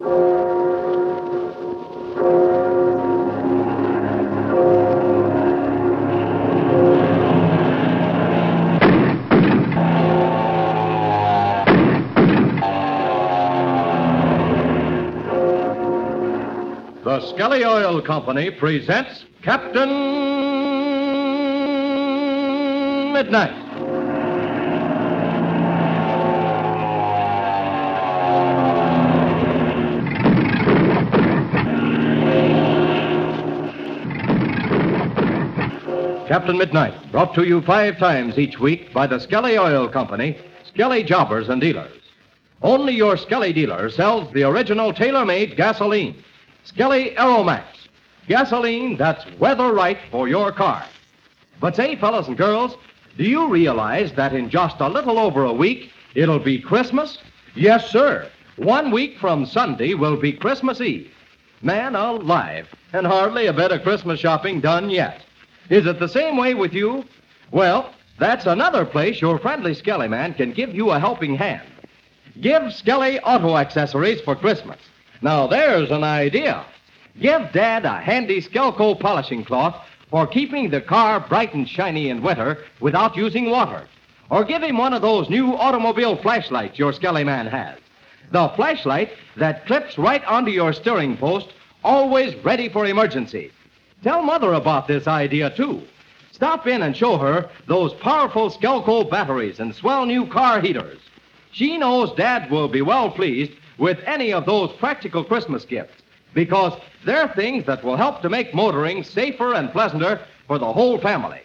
The Skelly Oil Company presents Captain Midnight. Captain Midnight, brought to you five times each week by the Skelly Oil Company, Skelly Jobbers and Dealers. Only your Skelly dealer sells the original tailor-made gasoline. Skelly Aeromax. Gasoline that's weather right for your car. But say, fellas and girls, do you realize that in just a little over a week, it'll be Christmas? Yes, sir. One week from Sunday will be Christmas Eve. Man alive, and hardly a bit of Christmas shopping done yet. Is it the same way with you? Well, that's another place your friendly Skelly man can give you a helping hand. Give Skelly auto accessories for Christmas. Now, there's an idea. Give Dad a handy Skelco polishing cloth for keeping the car bright and shiny in winter without using water. Or give him one of those new automobile flashlights your Skelly man has. The flashlight that clips right onto your steering post, always ready for emergency. Tell Mother about this idea, too. Stop in and show her those powerful Skelco batteries and swell new car heaters. She knows Dad will be well pleased with any of those practical Christmas gifts because they're things that will help to make motoring safer and pleasanter for the whole family.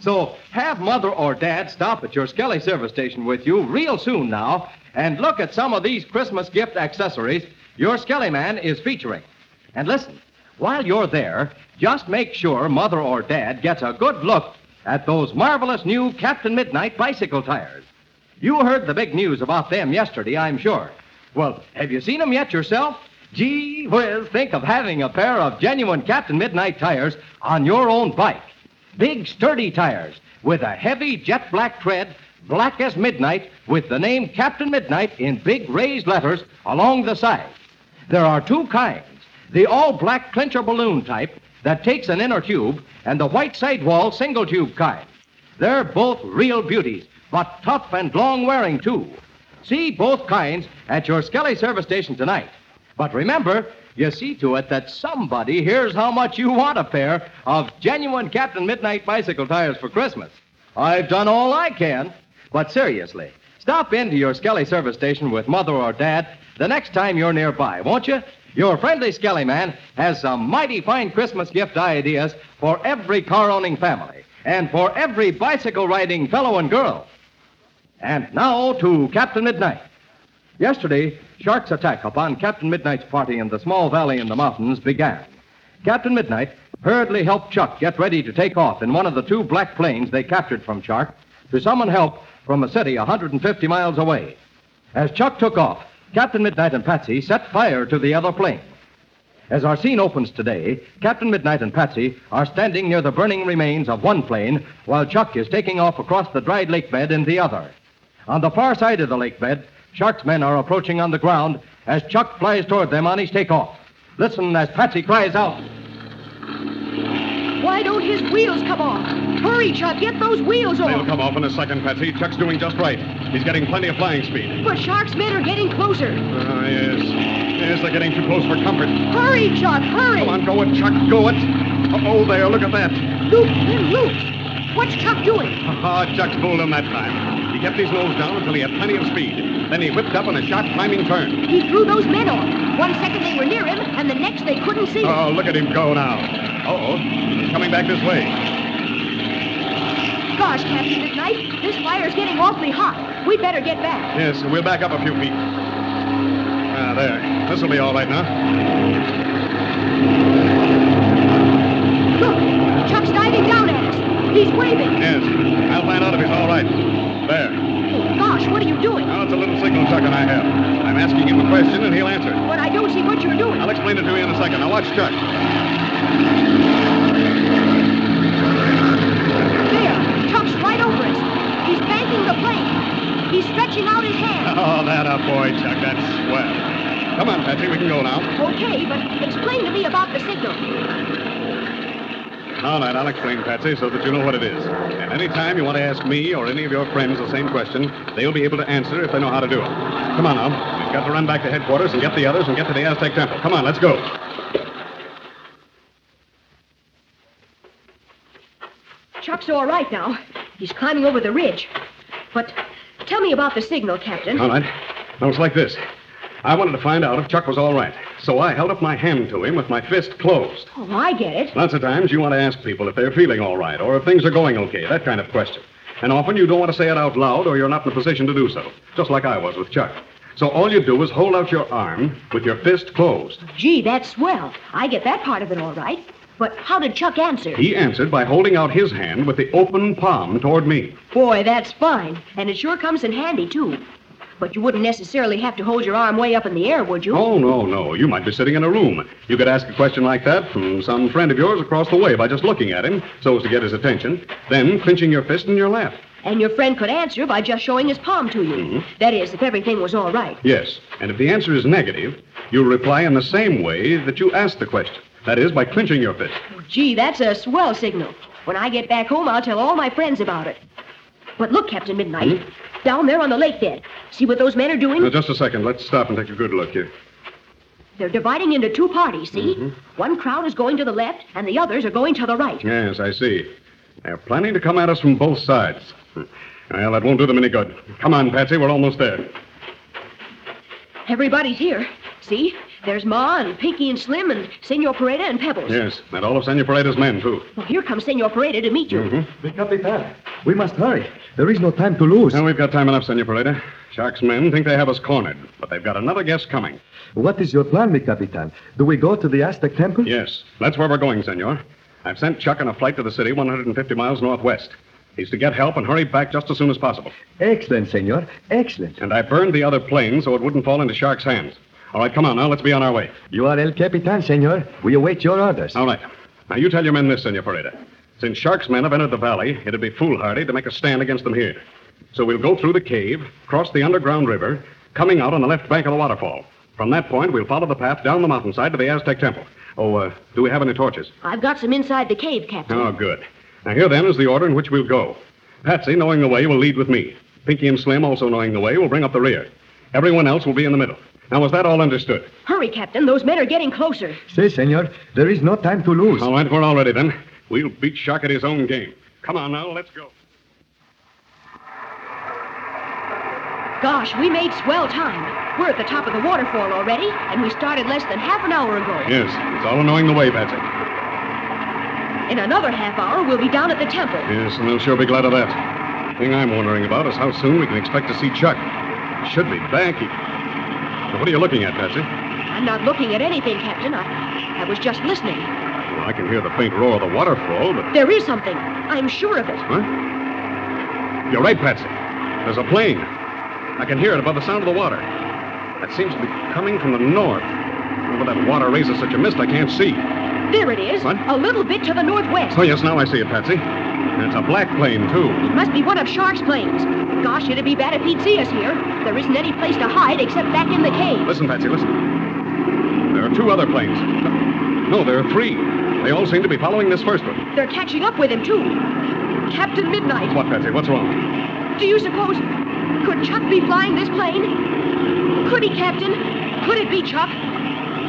So have Mother or Dad stop at your Skelly service station with you real soon now and look at some of these Christmas gift accessories your Skelly man is featuring. And listen, while you're there, just make sure Mother or Dad gets a good look at those marvelous new Captain Midnight bicycle tires. You heard the big news about them yesterday, I'm sure. Well, have you seen them yet yourself? Gee whiz, think of having a pair of genuine Captain Midnight tires on your own bike. Big, sturdy tires with a heavy jet black tread, black as midnight, with the name Captain Midnight in big raised letters along the side. There are two kinds the all black clincher balloon type that takes an inner tube, and the white sidewall single tube kind. They're both real beauties, but tough and long wearing, too. See both kinds at your Skelly service station tonight. But remember, you see to it that somebody hears how much you want a pair of genuine Captain Midnight bicycle tires for Christmas. I've done all I can. But seriously, stop into your Skelly service station with Mother or Dad the next time you're nearby, won't you? Your friendly Skelly man has some mighty fine Christmas gift ideas for every car owning family and for every bicycle riding fellow and girl. And now to Captain Midnight. Yesterday, Shark's attack upon Captain Midnight's party in the small valley in the mountains began. Captain Midnight hurriedly helped Chuck get ready to take off in one of the two black planes they captured from Shark to summon help from a city 150 miles away. As Chuck took off, Captain Midnight and Patsy set fire to the other plane. As our scene opens today, Captain Midnight and Patsy are standing near the burning remains of one plane while Chuck is taking off across the dried lake bed in the other. On the far side of the lake bed, Shark's men are approaching on the ground as Chuck flies toward them on his takeoff. Listen as Patsy cries out. Why don't his wheels come off? Hurry, Chuck, get those wheels off. They'll come off in a second, Patsy. Chuck's doing just right. He's getting plenty of flying speed. But Shark's men are getting closer. Ah, yes. Yes, they're getting too close for comfort. Hurry, Chuck, hurry. Come on, go it, Chuck, go it. Oh, there, look at that. Loop him loose. What's Chuck doing? Ah, Chuck's fooled him that time. He kept his nose down until he had plenty of speed. Then he whipped up on a sharp climbing turn. He threw those men off. One second they were near him, and the next they couldn't see him. Oh, look at him go now. Uh-oh, he's coming back this way. Gosh, Captain Midnight, this fire's getting awfully hot. We'd better get back. Yes, we'll back up a few feet. Ah, there. This'll be all right now. Look, Chuck's diving down at us. He's waving. Yes, I'll find out if he's all right. There. Oh, gosh, what are you doing? Now it's a little signal Chuck and I have. I'm asking him a question and he'll answer. But I don't see what you're doing. I'll explain it to you in a second. Now watch Chuck. There, Chuck's right over us. He's banking the plane. He's stretching out his hand. Oh, that a boy, Chuck. That's swell. Come on, Patsy, we can go now. Okay, but explain to me about the signal. All right, I'll explain, Patsy, so that you know what it is. And any time you want to ask me or any of your friends the same question, they'll be able to answer if they know how to do it. Come on now. We've got to run back to headquarters and get the others and get to the Aztec Temple. Come on, let's go. Chuck's all right now. He's climbing over the ridge. But tell me about the signal, Captain. All right. Now, it's like this. I wanted to find out if Chuck was all right. So I held up my hand to him with my fist closed. Oh, I get it. Lots of times you want to ask people if they're feeling all right or if things are going okay, that kind of question. And often you don't want to say it out loud or you're not in a position to do so, just like I was with Chuck. So all you do is hold out your arm with your fist closed. Gee, that's swell. I get that part of it all right. But how did Chuck answer? He answered by holding out his hand with the open palm toward me. Boy, that's fine. And it sure comes in handy, too. But you wouldn't necessarily have to hold your arm way up in the air, would you? Oh, no, no. You might be sitting in a room. You could ask a question like that from some friend of yours across the way by just looking at him so as to get his attention, then clenching your fist in your lap. And your friend could answer by just showing his palm to you. Mm-hmm. That is, if everything was all right. Yes. And if the answer is negative, you'll reply in the same way that you asked the question. That is, by clinching your fist. Gee, that's a swell signal. When I get back home, I'll tell all my friends about it. But look, Captain Midnight, down there on the lake bed. See what those men are doing? Now, just a second. Let's stop and take a good look here. They're dividing into two parties, see? Mm-hmm. One crowd is going to the left, and the others are going to the right. Yes, I see. They're planning to come at us from both sides. Well, that won't do them any good. Come on, Patsy. We're almost there. Everybody's here. See? There's Ma and Pinky and Slim and Senor Pareda and Pebbles. Yes, and all of Senor Pareda's men, too. Well, here comes Senor Pareda to meet you. Mm-hmm. The Capitan, we must hurry. There is no time to lose. Now, we've got time enough, Senor Pareda. Shark's men think they have us cornered, but they've got another guest coming. What is your plan, mi Capitan? Do we go to the Aztec Temple? Yes, that's where we're going, Senor. I've sent Chuck on a flight to the city 150 miles northwest. He's to get help and hurry back just as soon as possible. Excellent, senor. Excellent. And I burned the other plane so it wouldn't fall into Shark's hands. All right, come on now. Let's be on our way. You are El Capitan, senor. We await your orders. All right. Now, you tell your men this, Senor Pareda. Since Shark's men have entered the valley, it'd be foolhardy to make a stand against them here. So we'll go through the cave, cross the underground river, coming out on the left bank of the waterfall. From that point, we'll follow the path down the mountainside to the Aztec Temple. Oh, uh, do we have any torches? I've got some inside the cave, Captain. Oh, good. Now, here then is the order in which we'll go. Patsy, knowing the way, will lead with me. Pinky and Slim, also knowing the way, will bring up the rear. Everyone else will be in the middle. Now, is that all understood? Hurry, Captain. Those men are getting closer. Say, senor, there is no time to lose. All right, we're all ready then. We'll beat Shark at his own game. Come on now, let's go. Gosh, we made swell time. We're at the top of the waterfall already, and we started less than half an hour ago. Yes, it's all knowing the way, Patsy. In another half hour, we'll be down at the temple. Yes, and they'll sure be glad of that. The thing I'm wondering about is how soon we can expect to see Chuck. He should be back. He... What are you looking at, Patsy? I'm not looking at anything, Captain. I, I was just listening. Well, I can hear the faint roar of the waterfall, but. There is something. I'm sure of it. Huh? You're right, Patsy. There's a plane. I can hear it above the sound of the water. That seems to be coming from the north. Over that water raises such a mist I can't see. There it is. What? A little bit to the northwest. Oh, yes, now I see it, Patsy. And it's a black plane, too. It must be one of Shark's planes. Gosh, it'd be bad if he'd see us here. There isn't any place to hide except back in the cave. Listen, Patsy, listen. There are two other planes. No, there are three. They all seem to be following this first one. They're catching up with him, too. Captain Midnight, What, Patsy? What's wrong? do you suppose. Could Chuck be flying this plane? Could he, Captain? Could it be Chuck?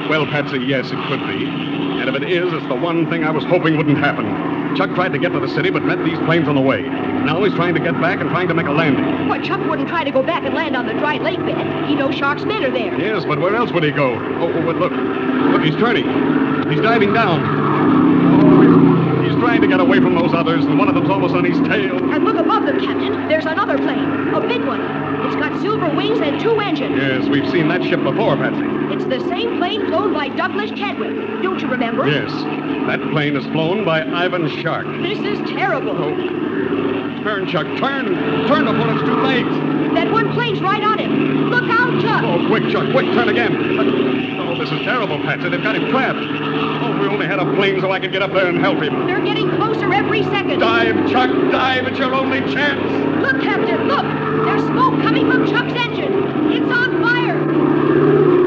Well, Patsy, yes, it could be. And if it is, it's the one thing I was hoping wouldn't happen. Chuck tried to get to the city, but met these planes on the way. Now he's trying to get back and trying to make a landing. Why, Chuck wouldn't try to go back and land on the dry lake bed. He knows Shark's men are there. Yes, but where else would he go? Oh, oh, but look. Look, he's turning. He's diving down. Oh, he's trying to get away from those others, and one of them's almost on his tail. And look above them, Captain. There's another plane. A big one. It's got silver wings and two engines. Yes, we've seen that ship before, Patsy. It's the same plane flown by Douglas Chadwick. Don't you remember? Yes, that plane is flown by Ivan Shark. This is terrible. Oh. Turn, Chuck, turn! Turn before it's too late! That one plane's right on him. Look out, Chuck. Oh, quick, Chuck, quick, turn again! Oh, this is terrible, Patsy. They've got him trapped. Oh, if we only had a plane so I could get up there and help him. They're getting closer every second. Dive, Chuck, dive! It's your only chance! Look, Captain, look. There's smoke coming from Chuck's engine. It's on fire.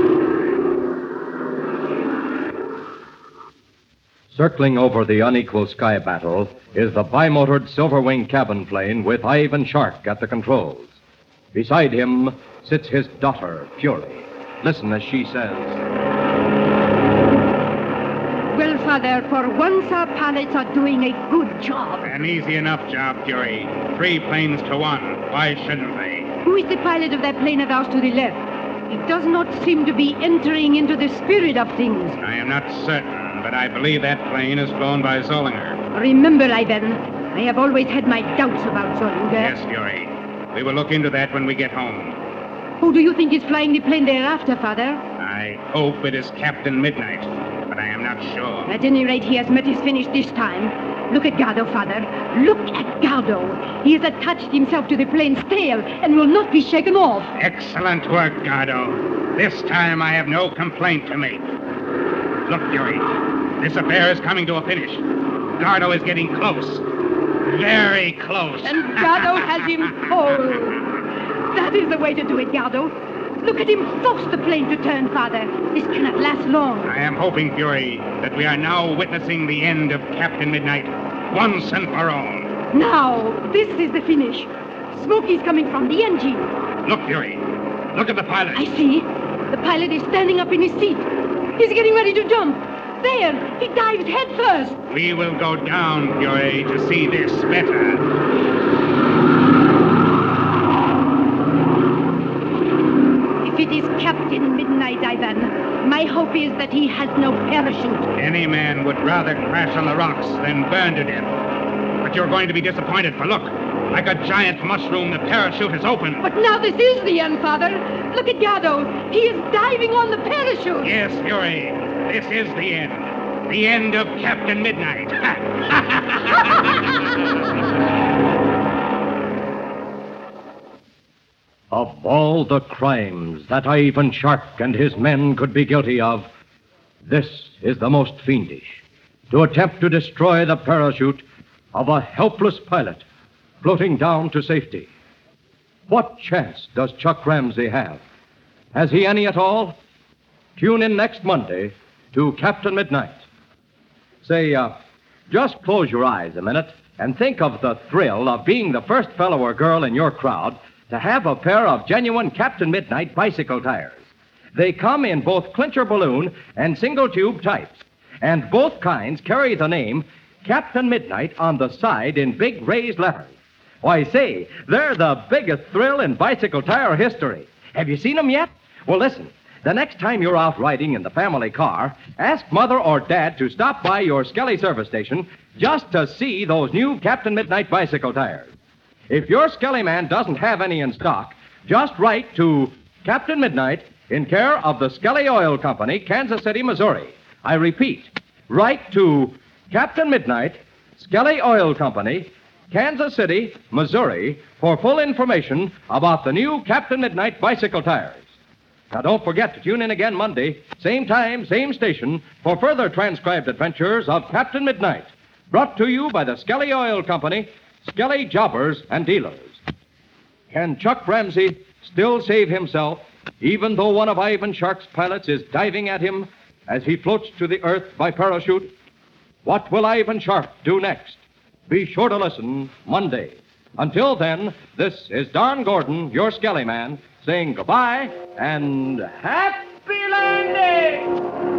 Circling over the unequal sky battle is the bimotored Silver Wing cabin plane with Ivan Shark at the controls. Beside him sits his daughter, Fury. Listen as she says. Well, Father, for once our pilots are doing a good job. An easy enough job, Fury. Three planes to one. Why shouldn't they? Who is the pilot of that plane of ours to the left? It does not seem to be entering into the spirit of things. I am not certain, but I believe that plane is flown by Zollinger. Remember, Ivan, I have always had my doubts about Zollinger. Yes, Fury. We will look into that when we get home. Who do you think is flying the plane thereafter, Father? I hope it is Captain Midnight, but I am not sure. At any rate, he has met his finish this time. Look at Gardo, Father. Look at Gardo. He has attached himself to the plane's tail and will not be shaken off. Excellent work, Gardo. This time I have no complaint to make. Look, Fury. This affair is coming to a finish. Gardo is getting close. Very close. And Gardo has him hold. That is the way to do it, Gardo. Look at him force the plane to turn, Father. This cannot last long. I am hoping, Fury, that we are now witnessing the end of Captain Midnight once and for all. Now, this is the finish. Smoke is coming from the engine. Look, Fury. Look at the pilot. I see. The pilot is standing up in his seat. He's getting ready to jump. There, he dives head first. We will go down, Fury, to see this better. If it is Captain Midnight, Ivan, my hope is that he has no parachute. Any man would rather crash on the rocks than burn to death. But you're going to be disappointed, for look, like a giant mushroom, the parachute is open. But now this is the end, Father. Look at Gardo. He is diving on the parachute. Yes, Fury, this is the end. The end of Captain Midnight. Of all the crimes that Ivan Shark and his men could be guilty of, this is the most fiendish. To attempt to destroy the parachute of a helpless pilot floating down to safety. What chance does Chuck Ramsey have? Has he any at all? Tune in next Monday to Captain Midnight. Say, uh, just close your eyes a minute and think of the thrill of being the first fellow or girl in your crowd to have a pair of genuine Captain Midnight bicycle tires. They come in both clincher balloon and single tube types, and both kinds carry the name Captain Midnight on the side in big raised letters. Why, say, they're the biggest thrill in bicycle tire history. Have you seen them yet? Well, listen. The next time you're out riding in the family car, ask Mother or Dad to stop by your Skelly service station just to see those new Captain Midnight bicycle tires. If your Skelly man doesn't have any in stock, just write to Captain Midnight in care of the Skelly Oil Company, Kansas City, Missouri. I repeat, write to Captain Midnight, Skelly Oil Company, Kansas City, Missouri, for full information about the new Captain Midnight bicycle tires. Now, don't forget to tune in again Monday, same time, same station, for further transcribed adventures of Captain Midnight. Brought to you by the Skelly Oil Company, Skelly Jobbers and Dealers. Can Chuck Ramsey still save himself, even though one of Ivan Shark's pilots is diving at him as he floats to the earth by parachute? What will Ivan Shark do next? Be sure to listen Monday. Until then, this is Don Gordon, your Skelly man, saying goodbye and happy landing!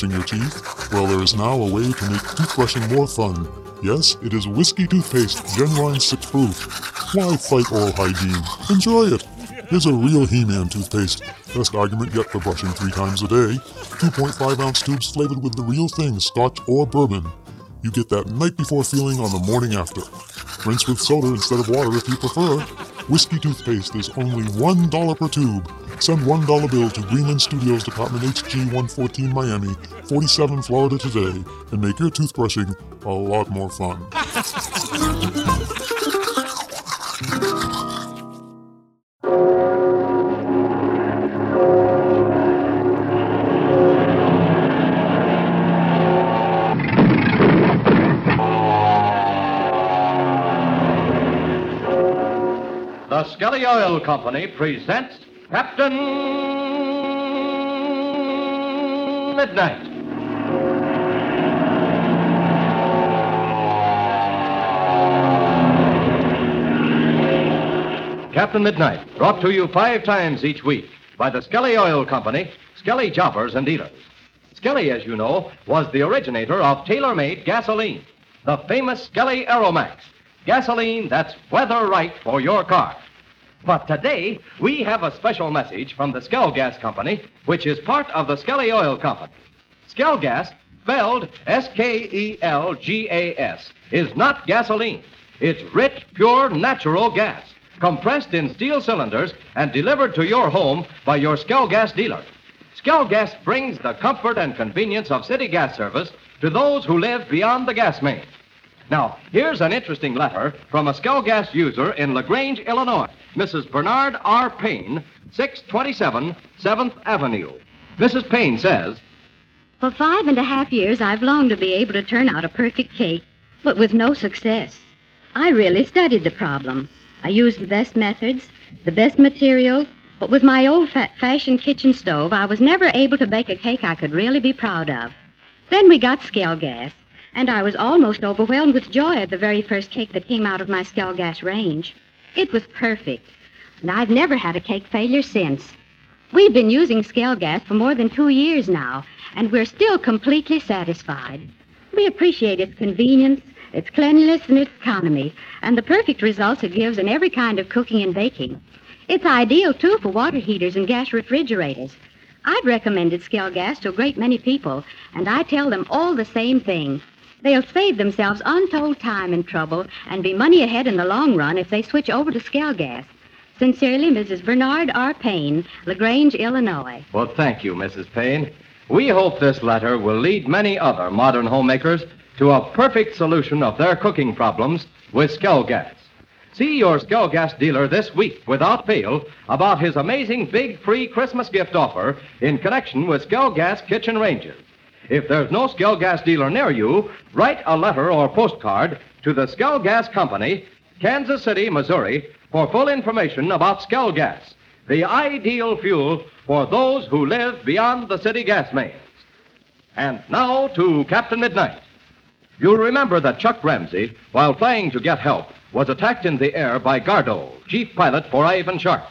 Brushing your teeth? Well, there is now a way to make toothbrushing more fun. Yes, it is Whiskey Toothpaste, Genuine 6 Proof. Why fight oral hygiene? Enjoy it! Here's a real He-Man toothpaste. Best argument yet for brushing three times a day. 2.5 ounce tubes flavored with the real thing, scotch or bourbon. you get that night before feeling on the morning after. Rinse with soda instead of water if you prefer. Whiskey toothpaste is only $1 per tube. Send $1 bill to Greenland Studios Department HG 114 Miami, 47 Florida today, and make your toothbrushing a lot more fun. The Skelly Oil Company presents Captain Midnight. Captain Midnight, brought to you five times each week by the Skelly Oil Company, Skelly Jobbers and Dealers. Skelly, as you know, was the originator of tailor-made gasoline, the famous Skelly Aeromax, gasoline that's weather right for your car. But today, we have a special message from the Skelgas Company, which is part of the Skelly Oil Company. Skelgas, spelled S K E L G A S, is not gasoline. It's rich, pure, natural gas, compressed in steel cylinders and delivered to your home by your Skelgas dealer. Skelgas brings the comfort and convenience of city gas service to those who live beyond the gas main. Now, here's an interesting letter from a Skelgas user in LaGrange, Illinois, Mrs. Bernard R. Payne, 627 7th Avenue. Mrs. Payne says, For five and a half years, I've longed to be able to turn out a perfect cake, but with no success. I really studied the problem. I used the best methods, the best material, but with my old fa- fashioned kitchen stove, I was never able to bake a cake I could really be proud of. Then we got Skelgas, and I was almost overwhelmed with joy at the very first cake that came out of my Skelgas range. It was perfect, and I've never had a cake failure since. We've been using Skelgas for more than two years now, and we're still completely satisfied. We appreciate its convenience, its cleanliness, and its economy, and the perfect results it gives in every kind of cooking and baking. It's ideal, too, for water heaters and gas refrigerators. I've recommended Skelgas to a great many people, and I tell them all the same thing. They'll save themselves untold time and trouble and be money ahead in the long run if they switch over to Skelgas. Sincerely, Mrs. Bernard R. Payne, LaGrange, Illinois. Well, thank you, Mrs. Payne. We hope this letter will lead many other modern homemakers to a perfect solution of their cooking problems with Skelgas. See your Skelgas dealer this week without fail about his amazing big free Christmas gift offer in connection with Skelgas kitchen ranges. If there's no Skelgas dealer near you, write a letter or postcard to the Skelgas Company, Kansas City, Missouri, for full information about Skelgas, the ideal fuel for those who live beyond the city gas mains. And now to Captain Midnight. You'll remember that Chuck Ramsey, while flying to get help, was attacked in the air by Gardo, chief pilot for Ivan Shark.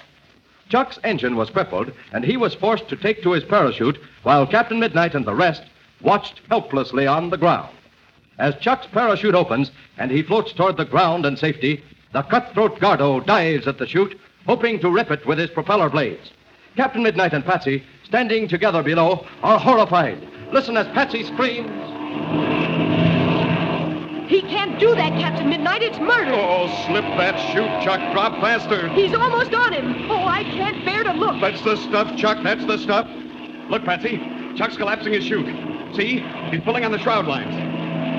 Chuck's engine was crippled, and he was forced to take to his parachute while Captain Midnight and the rest watched helplessly on the ground. As Chuck's parachute opens and he floats toward the ground and safety, the cutthroat Gardo dives at the chute, hoping to rip it with his propeller blades. Captain Midnight and Patsy, standing together below, are horrified. Listen as Patsy screams. He can't do that, Captain Midnight. It's murder. Oh, slip that chute, Chuck. Drop faster. He's almost on him. Oh, I can't bear to look. That's the stuff, Chuck. That's the stuff. Look, Patsy. Chuck's collapsing his chute. See? He's pulling on the shroud lines.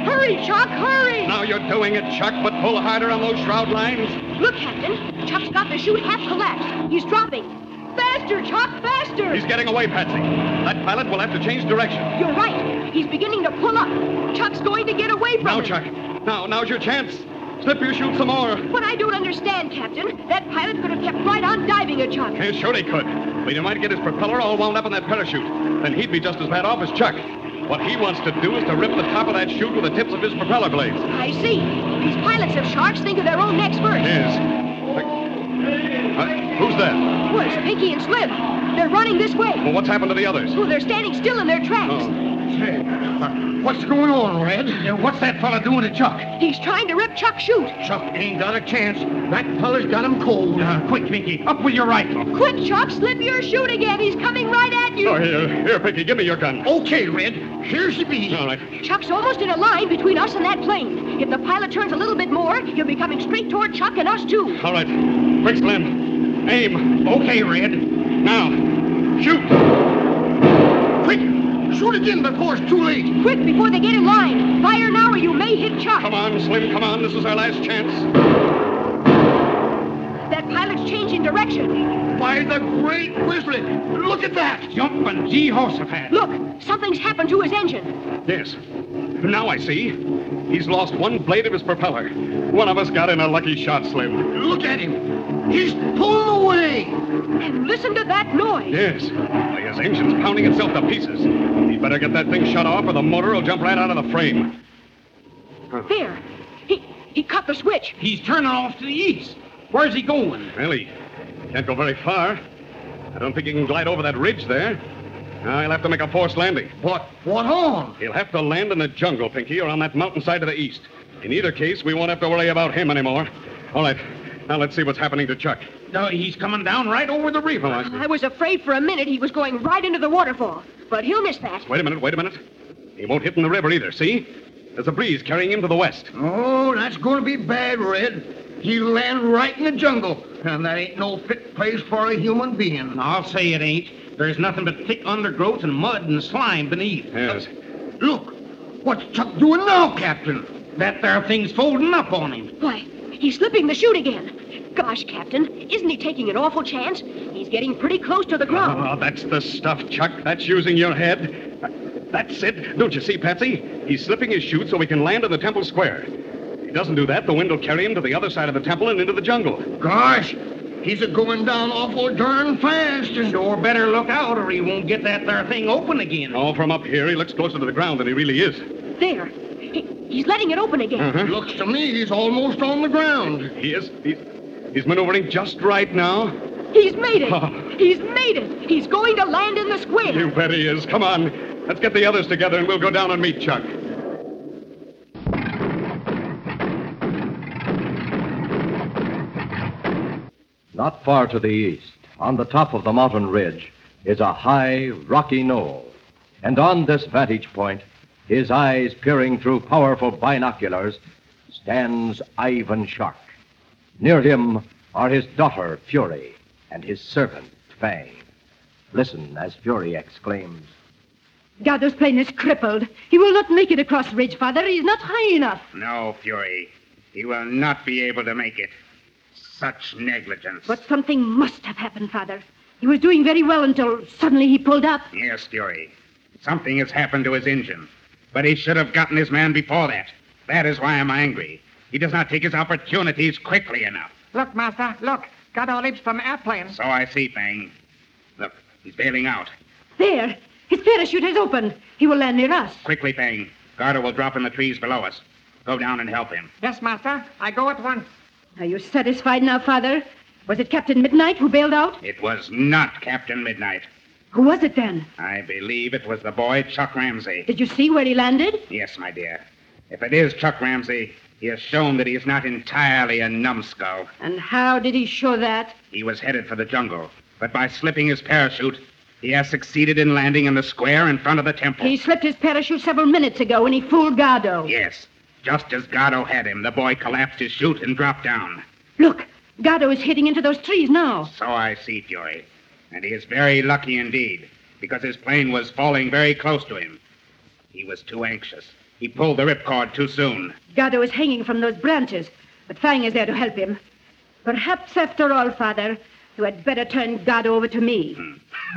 Hurry, Chuck, hurry. Now you're doing it, Chuck, but pull harder on those shroud lines. Look, Captain. Chuck's got the chute half collapsed. He's dropping. Faster, Chuck, faster. He's getting away, Patsy. That pilot will have to change direction. You're right. He's beginning to pull up. Chuck's going to get away from Now, him. Chuck. Now, now's your chance. Slip your chute some more. But I don't understand, Captain. That pilot could have kept right on diving at Chuck. Yeah, sure he could. But he might get his propeller all wound up in that parachute. Then he'd be just as bad off as Chuck. What he wants to do is to rip the top of that chute with the tips of his propeller blades. I see. These pilots of Shark's think of their own necks first. Yes. Uh, who's that? Well, it's Pinky and Slim. They're running this way. Well, what's happened to the others? Oh, they're standing still in their tracks. Oh. What's going on, Red? Yeah, what's that fella doing to Chuck? He's trying to rip Chuck's chute. Chuck ain't got a chance. That fella's got him cold. Uh, quick, Pinky, up with your rifle. Quick, Chuck, slip your chute again. He's coming right at you. Oh, here, here, Pinky, give me your gun. Okay, Red. Here's the beat. All right. Chuck's almost in a line between us and that plane. If the pilot turns a little bit more, he'll be coming straight toward Chuck and us, too. All right. Quick, Slim. Aim. Okay, Red. Now. Shoot. Quick! Shoot again before it's too late. Quick, before they get in line. Fire now or you may hit Chuck. Come on, Slim, come on. This is our last chance. That pilot's changing direction. By the great Grizzly! Look at that! Jump Jumping Jehoshaphat. Look, something's happened to his engine. Yes. Now I see. He's lost one blade of his propeller. One of us got in a lucky shot, Slim. Look at him! He's pulling away! And listen to that noise. Yes. Why, his engine's pounding itself to pieces. He'd better get that thing shut off or the motor will jump right out of the frame. There. He he cut the switch. He's turning off to the east. Where's he going? Well, he can't go very far. I don't think he can glide over that ridge there. Now, he'll have to make a forced landing. What? What on? He'll have to land in the jungle, Pinky, or on that mountainside to the east. In either case, we won't have to worry about him anymore. All right. Now let's see what's happening to Chuck. No, he's coming down right over the river. I was afraid for a minute he was going right into the waterfall. But he'll miss that. Wait a minute, wait a minute. He won't hit in the river either, see? There's a breeze carrying him to the west. Oh, that's going to be bad, Red. He'll land right in the jungle, and that ain't no fit place for a human being. I'll say it ain't. There's nothing but thick undergrowth and mud and slime beneath. Yes. Look, what's Chuck doing now, Captain? That there thing's folding up on him. Why, he's slipping the chute again. Gosh, Captain, isn't he taking an awful chance? He's getting pretty close to the ground. Oh, that's the stuff, Chuck. That's using your head. That's it. Don't you see, Patsy? He's slipping his chute so he can land in the temple square. If he doesn't do that, the wind will carry him to the other side of the temple and into the jungle. Gosh, he's a going down awful darn fast. And Sure better look out or he won't get that there thing open again. Oh, from up here, he looks closer to the ground than he really is. There. He, he's letting it open again. Uh-huh. looks to me he's almost on the ground. He is. He's, he's maneuvering just right now. He's made it. Oh. He's made it. He's going to land in the square. You bet he is. Come on. Let's get the others together and we'll go down and meet Chuck. Not far to the east, on the top of the mountain ridge, is a high, rocky knoll. And on this vantage point, his eyes peering through powerful binoculars, stands Ivan Shark. Near him are his daughter, Fury, and his servant, Fang. Listen as Fury exclaims, Gardo's plane is crippled. He will not make it across the ridge, Father. He is not high enough. No, Fury. He will not be able to make it. Such negligence. But something must have happened, Father. He was doing very well until suddenly he pulled up. Yes, Fury. Something has happened to his engine. But he should have gotten his man before that. That is why I'm angry. He does not take his opportunities quickly enough. Look, Master, look. Gardo leaps from the airplane. So I see, Fang. Look, he's bailing out. There. His parachute has opened. He will land near us. Quickly, Fang. Gardo will drop in the trees below us. Go down and help him. Yes, Master. I go at once. Are you satisfied now, Father? Was it Captain Midnight who bailed out? It was not Captain Midnight. Who was it then? I believe it was the boy Chuck Ramsey. Did you see where he landed? Yes, my dear. If it is Chuck Ramsey, he has shown that he is not entirely a numbskull. And how did he show that? He was headed for the jungle, but by slipping his parachute, he has succeeded in landing in the square in front of the temple. He slipped his parachute several minutes ago and he fooled Gardo. Yes. Just as Gardo had him, the boy collapsed his chute and dropped down. Look, Gardo is hitting into those trees now. So I see, Fury. And he is very lucky indeed, because his plane was falling very close to him. He was too anxious. He pulled the ripcord too soon. Gardo is hanging from those branches, but Fang is there to help him. Perhaps, after all, Father, you had better turn Gardo over to me.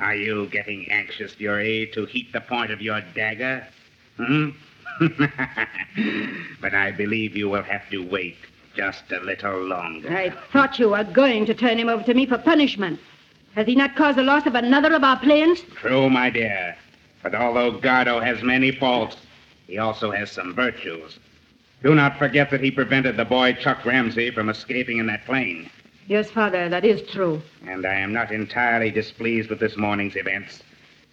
Are you getting anxious, Fury, to heat the point of your dagger? Hmm? but I believe you will have to wait just a little longer. I thought you were going to turn him over to me for punishment. Has he not caused the loss of another of our planes? True, my dear. But although Gardo has many faults, he also has some virtues. Do not forget that he prevented the boy Chuck Ramsey from escaping in that plane. Yes, Father, that is true. And I am not entirely displeased with this morning's events.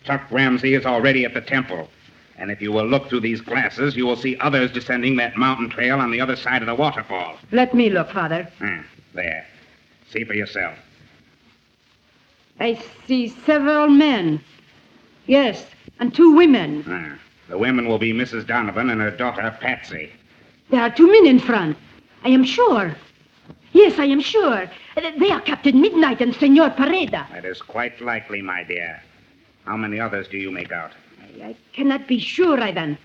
Chuck Ramsey is already at the temple. And if you will look through these glasses, you will see others descending that mountain trail on the other side of the waterfall. Let me look, Father. Hmm, there. See for yourself. I see several men. Yes, and two women. Ah, the women will be Mrs. Donovan and her daughter, Patsy. There are two men in front. I am sure. Yes, I am sure. They are Captain Midnight and Senor Pareda. That is quite likely, my dear. How many others do you make out? I, I cannot be sure, Ivan.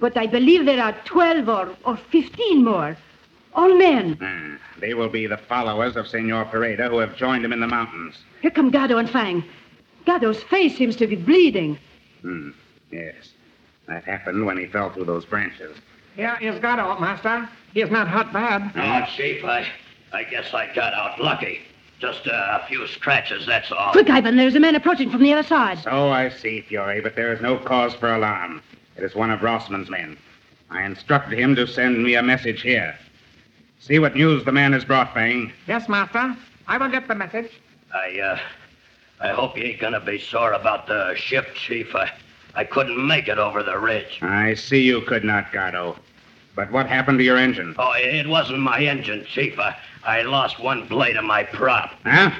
But I believe there are 12 or, or 15 more. All men. Ah, they will be the followers of Senor Pareda who have joined him in the mountains. Here come Gardo and Fang. Gardo's face seems to be bleeding. Hmm, yes. That happened when he fell through those branches. Here is Gardo, Master. He is not hurt bad. No, Chief, I, I guess I got out lucky. Just uh, a few scratches, that's all. Quick, Ivan, there's a man approaching from the other side. So I see, Fury, but there is no cause for alarm. It is one of Rossman's men. I instructed him to send me a message here. See what news the man has brought, Fang. Yes, Master. I will get the message. I, uh, I hope you ain't gonna be sore about the ship, Chief. I, I couldn't make it over the ridge. I see you could not, Gardo. But what happened to your engine? Oh, it wasn't my engine, Chief. I, I lost one blade of my prop. Huh?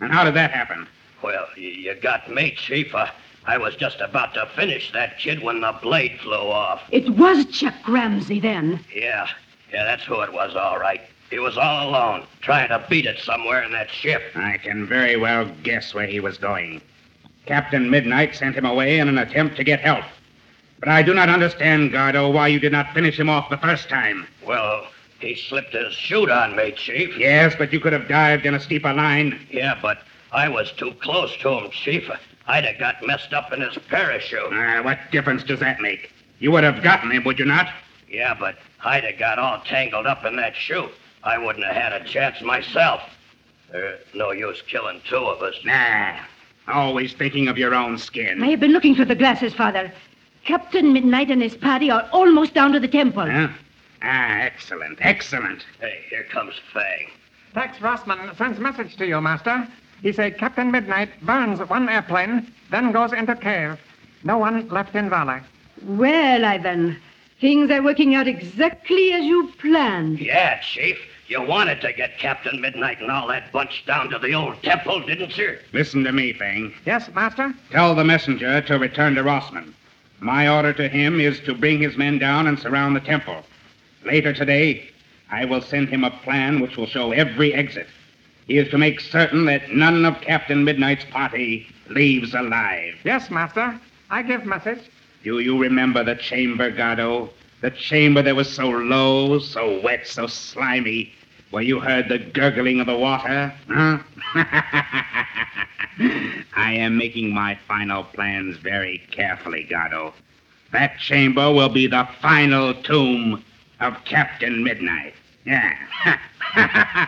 And how did that happen? Well, you, you got me, Chief. I, I was just about to finish that kid when the blade flew off. It was Chuck Ramsey then. Yeah, yeah, that's who it was, all right. He was all alone, trying to beat it somewhere in that ship. I can very well guess where he was going. Captain Midnight sent him away in an attempt to get help. But I do not understand, Gardo, why you did not finish him off the first time. Well, he slipped his chute on me, Chief. Yes, but you could have dived in a steeper line. Yeah, but I was too close to him, Chief. I'd have got messed up in his parachute. Ah, what difference does that make? You would have gotten him, would you not? Yeah, but I'd have got all tangled up in that chute. I wouldn't have had a chance myself. There's no use killing two of us. Nah, always thinking of your own skin. I have been looking through the glasses, Father. Captain Midnight and his party are almost down to the temple. Huh? Ah, excellent, excellent. Hey, here comes Fang. Tex Rossman sends message to you, Master. He say Captain Midnight burns one airplane, then goes into cave. No one left in valley. Well, Ivan, things are working out exactly as you planned. Yeah, Chief. You wanted to get Captain Midnight and all that bunch down to the old temple, didn't you? Listen to me, Fang. Yes, Master? Tell the messenger to return to Rossman. My order to him is to bring his men down and surround the temple. Later today, I will send him a plan which will show every exit. He is to make certain that none of Captain Midnight's party leaves alive. Yes, Master. I give message. Do you remember the chamber, Gardo? The chamber that was so low, so wet, so slimy, where you heard the gurgling of the water? Huh? I am making my final plans very carefully, Gardo. That chamber will be the final tomb of Captain Midnight. Yeah.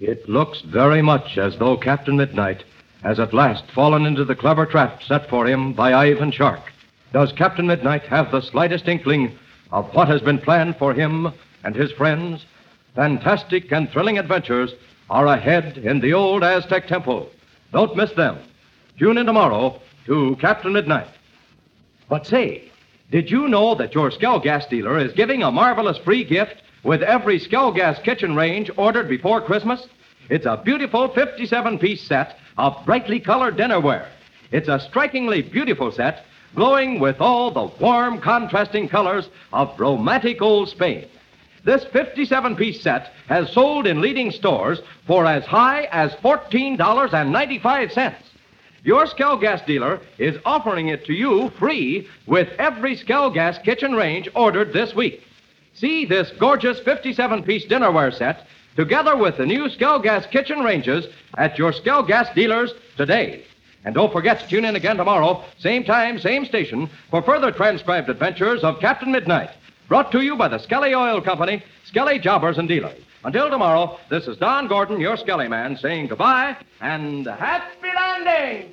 It looks very much as though Captain Midnight has at last fallen into the clever trap set for him by Ivan Shark. Does Captain Midnight have the slightest inkling of what has been planned for him and his friends? Fantastic and thrilling adventures are ahead in the old Aztec Temple. Don't miss them. Tune in tomorrow to Captain Midnight. But say, did you know that your Skelgas dealer is giving a marvelous free gift with every Skelgas kitchen range ordered before Christmas? It's a beautiful 57 piece set of brightly colored dinnerware. It's a strikingly beautiful set, glowing with all the warm, contrasting colors of romantic old Spain. This 57 piece set has sold in leading stores for as high as $14.95. Your Skelgas dealer is offering it to you free with every Skelgas kitchen range ordered this week. See this gorgeous 57 piece dinnerware set together with the new Skelgas kitchen ranges at your Skelgas dealers today. And don't forget to tune in again tomorrow, same time, same station, for further transcribed adventures of Captain Midnight. Brought to you by the Skelly Oil Company, Skelly Jobbers and Dealers. Until tomorrow, this is Don Gordon, your Skelly man, saying goodbye and happy landing!